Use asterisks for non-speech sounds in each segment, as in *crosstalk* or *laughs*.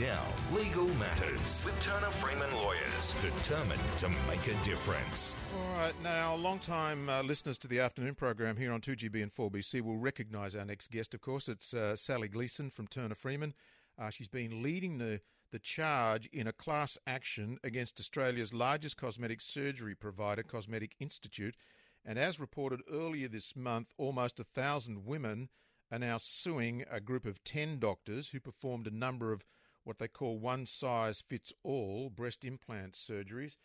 Now, Legal Matters with Turner Freeman Lawyers, determined to make a difference. All right, now, long-time uh, listeners to the afternoon program here on 2GB and 4BC will recognise our next guest, of course. It's uh, Sally Gleeson from Turner Freeman. Uh, she's been leading the, the charge in a class action against Australia's largest cosmetic surgery provider, Cosmetic Institute. And as reported earlier this month, almost a thousand women are now suing a group of 10 doctors who performed a number of what they call one size fits all breast implant surgeries.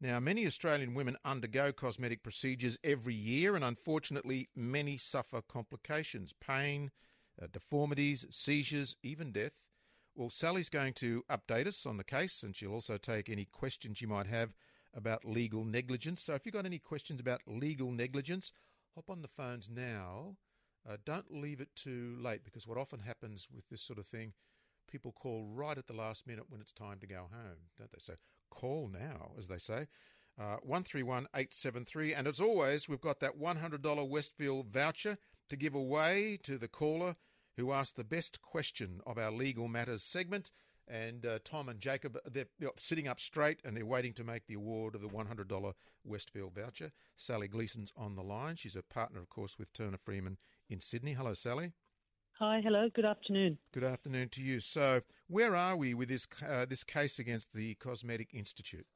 Now, many Australian women undergo cosmetic procedures every year, and unfortunately, many suffer complications pain, uh, deformities, seizures, even death. Well, Sally's going to update us on the case, and she'll also take any questions you might have about legal negligence. So, if you've got any questions about legal negligence, hop on the phones now. Uh, don't leave it too late because what often happens with this sort of thing people call right at the last minute when it's time to go home, don't they? So call now, as they say. Uh, 131873. And as always, we've got that $100 Westfield voucher to give away to the caller who asked the best question of our Legal Matters segment. And uh, Tom and Jacob, they're, they're, sitting up straight and they're waiting to make the award of the $100 Westfield voucher. Sally Gleeson's on the line. She's a partner, of course, with Turner Freeman in Sydney. Hello, Sally. Hi, hello, good afternoon. Good afternoon to you. So, where are we with this uh, this case against the Cosmetic Institute?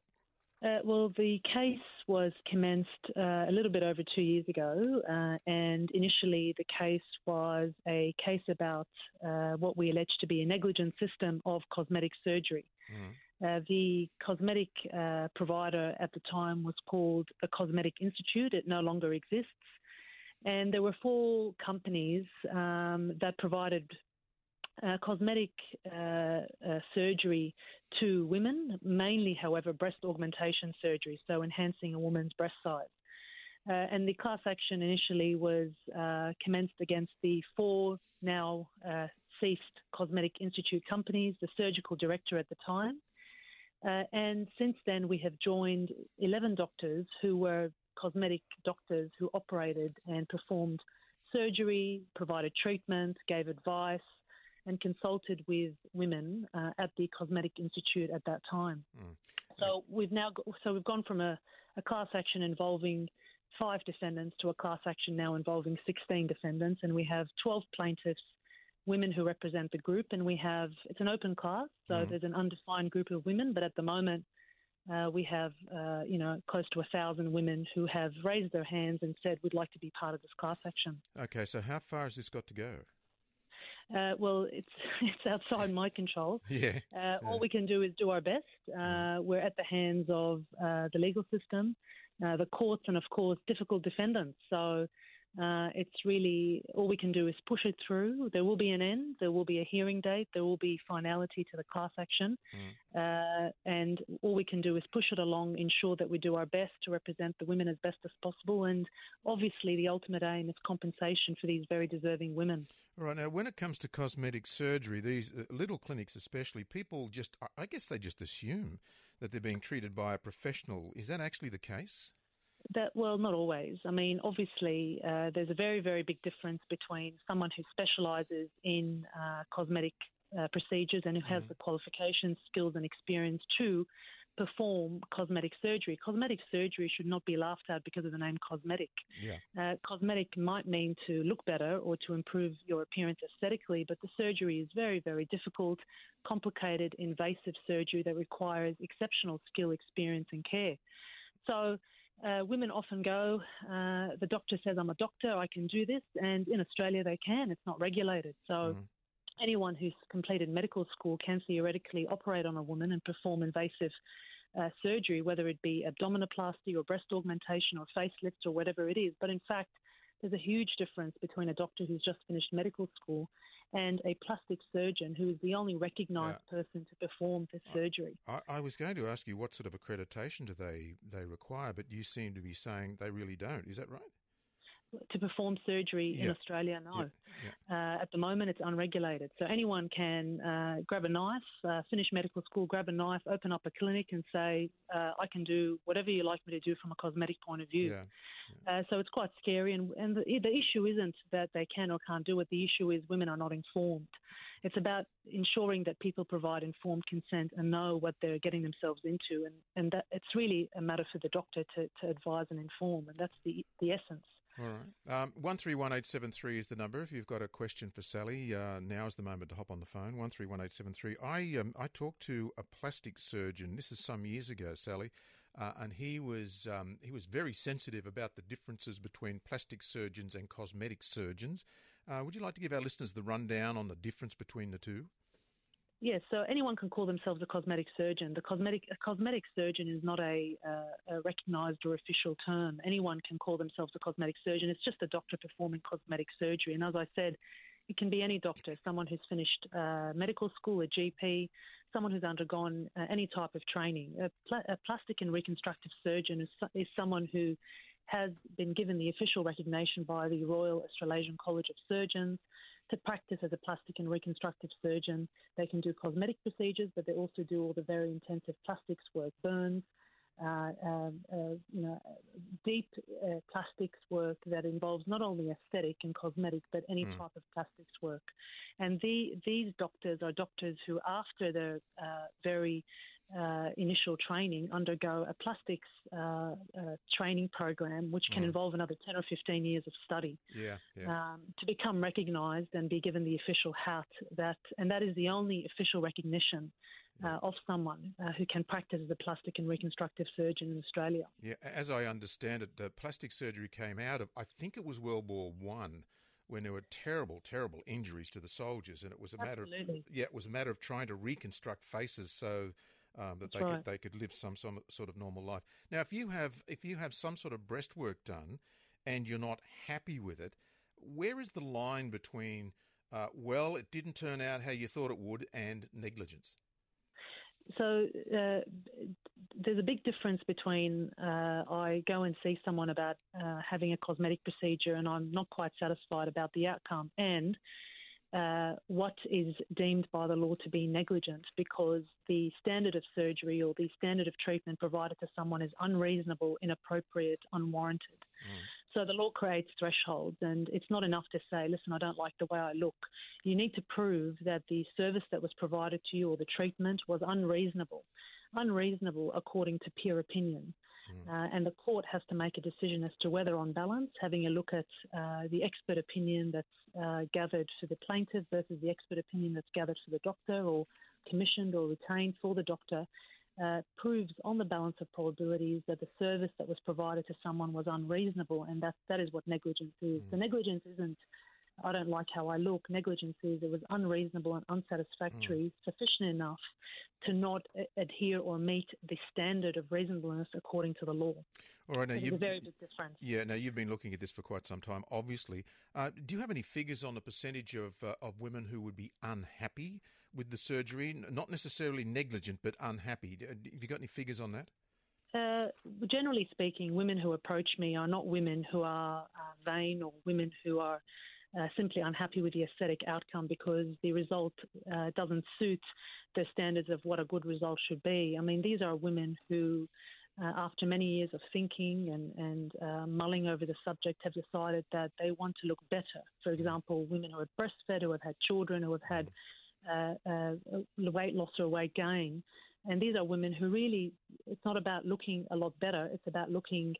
Uh, well, the case was commenced uh, a little bit over two years ago, uh, and initially the case was a case about uh, what we allege to be a negligent system of cosmetic surgery. Mm. the cosmetic provider at the time was called the Cosmetic Institute. It no longer exists. And there were four companies um, that provided uh, cosmetic uh, uh, surgery to women, mainly, however, breast augmentation surgery, so enhancing a woman's breast size. Uh, and the class action initially was uh, commenced against the four now uh, ceased Cosmetic Institute companies, the surgical director at the time. and since then, we have joined 11 doctors who were cosmetic doctors who operated and performed surgery, provided treatment, gave advice, and consulted with women uh, at the Cosmetic Institute at that time. Mm. So we've now got, so we've gone from a, a class action involving five defendants to a class action now involving 16 defendants, and we have 12 plaintiffs, women who represent the group, and we have it's an open class, so mm. there's an undefined group of women, but at the moment uh, we have, uh, you know, close to a thousand women who have raised their hands and said we'd like to be part of this class action. Okay, so how far has this got to go? Uh, well, it's *laughs* it's outside my control. *laughs* Yeah. Uh, yeah. All we can do is do our best. Uh, we're at the hands of uh, the legal system, the courts, and of course, difficult defendants. So uh, it's really all we can do is push it through. There will be an end. There will be a hearing date. There will be finality to the class action, mm. uh, and all we can do is push it along, ensure that we do our best to represent the women as best as possible, and obviously the ultimate aim is compensation for these very deserving women. All right. Now, when it comes to cosmetic surgery, these uh, little clinics, especially, people just I guess they just assume that they're being treated by a professional. Is that actually the case? That well, not always. I mean, obviously, uh, there's a very, very big difference between someone who specialises in uh, cosmetic uh, procedures and who has mm. the qualifications, skills, and experience to perform cosmetic surgery. Cosmetic surgery should not be laughed at because of the name cosmetic. Yeah. Uh, cosmetic might mean to look better or to improve your appearance aesthetically, but the surgery is very, very difficult, complicated, invasive surgery that requires exceptional skill, experience, and care. So uh, women often go, uh, the doctor says, I'm a doctor, I can do this. And in Australia, they can. It's not regulated. So mm. anyone who's completed medical school can theoretically operate on a woman and perform invasive uh, surgery, whether it be abdominoplasty or breast augmentation or facelift or whatever it is. But in fact, there's a huge difference between a doctor who's just finished medical school and a plastic surgeon who is the only recognised yeah. person to perform this surgery. I, I, was going to ask you what sort of accreditation do they, they require, but you seem to be saying they really don't. Is that right? To perform surgery in Australia, no. Uh, at the moment, it's unregulated. So anyone can uh, grab a knife, uh, finish medical school, grab a knife, open up a clinic, and say, uh, I can do whatever you like me to do from a cosmetic point of view. Yeah. Uh, so it's quite scary. And, and the, the, issue isn't that they can or can't do it, the issue is women are not informed. It's about ensuring that people provide informed consent and know what they're getting themselves into, and and that it's really a matter for the doctor to, to advise and inform, and that's the the essence. All right. Um, 131873 is the number. If you've got a question for Sally, uh, now is the moment to hop on the phone. 131873. I, um, I talked to a plastic surgeon, this is some years ago, Sally, uh, and he was, um, he was very sensitive about the differences between plastic surgeons and cosmetic surgeons. Uh, would you like to give our listeners the rundown on the difference between the two? Yes, so anyone can call themselves a cosmetic surgeon. The cosmetic cosmetic surgeon is not a, uh, a recognised or official term. Anyone can call themselves a cosmetic surgeon. It's just a doctor performing cosmetic surgery. And as I said, it can be any doctor, someone who's finished uh, medical school, a GP, someone who's undergone uh, any type of training. A, pl- a, plastic and reconstructive surgeon is, is someone who has been given the official recognition by the Royal Australasian College of Surgeons to practice as a plastic and reconstructive surgeon. They can do cosmetic procedures, but they also do all the very intensive plastics work, burns, uh, um, uh, you know, deep uh, plastics work that involves not only aesthetic and cosmetic, but any mm. type of plastics work. And the, these doctors are doctors who, after their uh, very uh, initial training undergo a plastics uh, uh, training program, which can mm. involve another 10 or 15 years of study yeah, yeah. Um, to become recognised and be given the official hat. That and that is the only official recognition uh, of someone uh, who can practice as a plastic and reconstructive surgeon in Australia. Yeah, as I understand it, the plastic surgery came out of I think it was World War One when there were terrible, terrible injuries to the soldiers, and it was a Absolutely. matter of yeah, it was a matter of trying to reconstruct faces so um, that That's they right. could they could live some some sort of normal life. Now, if you have if you have some sort of breast work done and you're not happy with it, where is the line between uh, well, it didn't turn out how you thought it would, and negligence? So uh, there's a big difference between uh, I go and see someone about uh, having a cosmetic procedure and I'm not quite satisfied about the outcome, and uh, what is deemed by the law to be negligent because the standard of surgery or the standard of treatment provided to someone is unreasonable, inappropriate, unwarranted. Mm. So the law creates thresholds, and it's not enough to say, listen, I don't like the way I look. You need to prove that the service that was provided to you or the treatment was unreasonable. Unreasonable according to peer opinion. Mm. Uh, and the court has to make a decision as to whether, on balance, having a look at uh, the expert opinion that's uh, gathered for the plaintiff versus the expert opinion that's gathered for the doctor or commissioned or retained for the doctor, uh, proves on the balance of probabilities that the service that was provided to someone was unreasonable, and that that is what negligence is. Mm. So negligence isn't I don't like how I look. Negligence is it was unreasonable and unsatisfactory, mm. sufficient enough to not adhere or meet the standard of reasonableness according to the law. All right, now you a very big difference. Yeah, now you've been looking at this for quite some time. Obviously, uh, do you have any figures on the percentage of uh, of women who would be unhappy with the surgery? Not necessarily negligent, but unhappy. Have you got any figures on that? Uh, generally speaking, women who approach me are not women who are uh, vain or women who are uh, simply unhappy with the aesthetic outcome because the result uh, doesn't suit the standards of what a good result should be. I mean, these are women who, uh, after many years of thinking and, and uh, mulling over the subject, have decided that they want to look better. For example, women who have breastfed, who have had children, who have had uh, weight loss or weight gain. And these are women who really, it's not about looking a lot better, it's about looking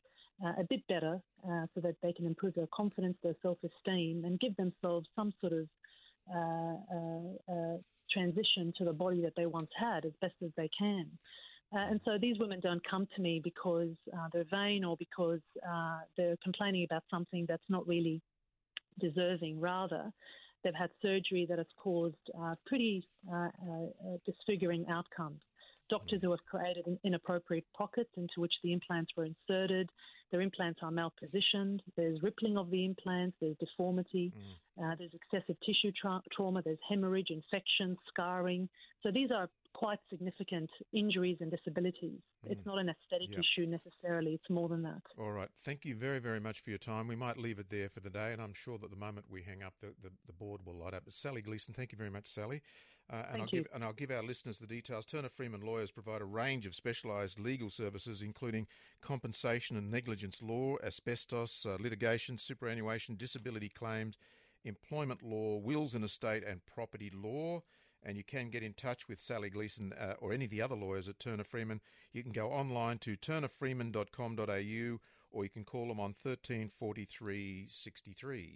uh, a bit better uh, so that they can improve their confidence, their self esteem, and give themselves some sort of uh, uh, uh, transition to the body that they once had as best as they can. and so these women don't come to me because they're vain or because they're complaining about something that's not really deserving. Rather, they've had surgery that has caused pretty disfiguring outcomes doctors who have created inappropriate pockets into which the implants were inserted. Their implants are malpositioned. There's rippling of the implants. There's deformity. Mm. Uh, there's excessive tissue tra- trauma. There's hemorrhage, infection, scarring. So these are quite significant injuries and disabilities. Mm. It's not an aesthetic yep. issue necessarily, it's more than that. All right. Thank you very, very much for your time. We might leave it there for the day, and I'm sure that the moment we hang up, the, the, the board will light up. But Sally Gleeson, thank you very much, Sally. Uh, and, I'll give, and I'll give our listeners the details. Turner Freeman Lawyers provide a range of specialised legal services, including compensation and negligence law, asbestos, uh, litigation, superannuation, disability claims, employment law, wills and estate, and property law. And you can get in touch with Sally Gleeson uh, or any of the other lawyers at Turner Freeman. You can go online to turnerfreeman.com.au or you can call them on 134363.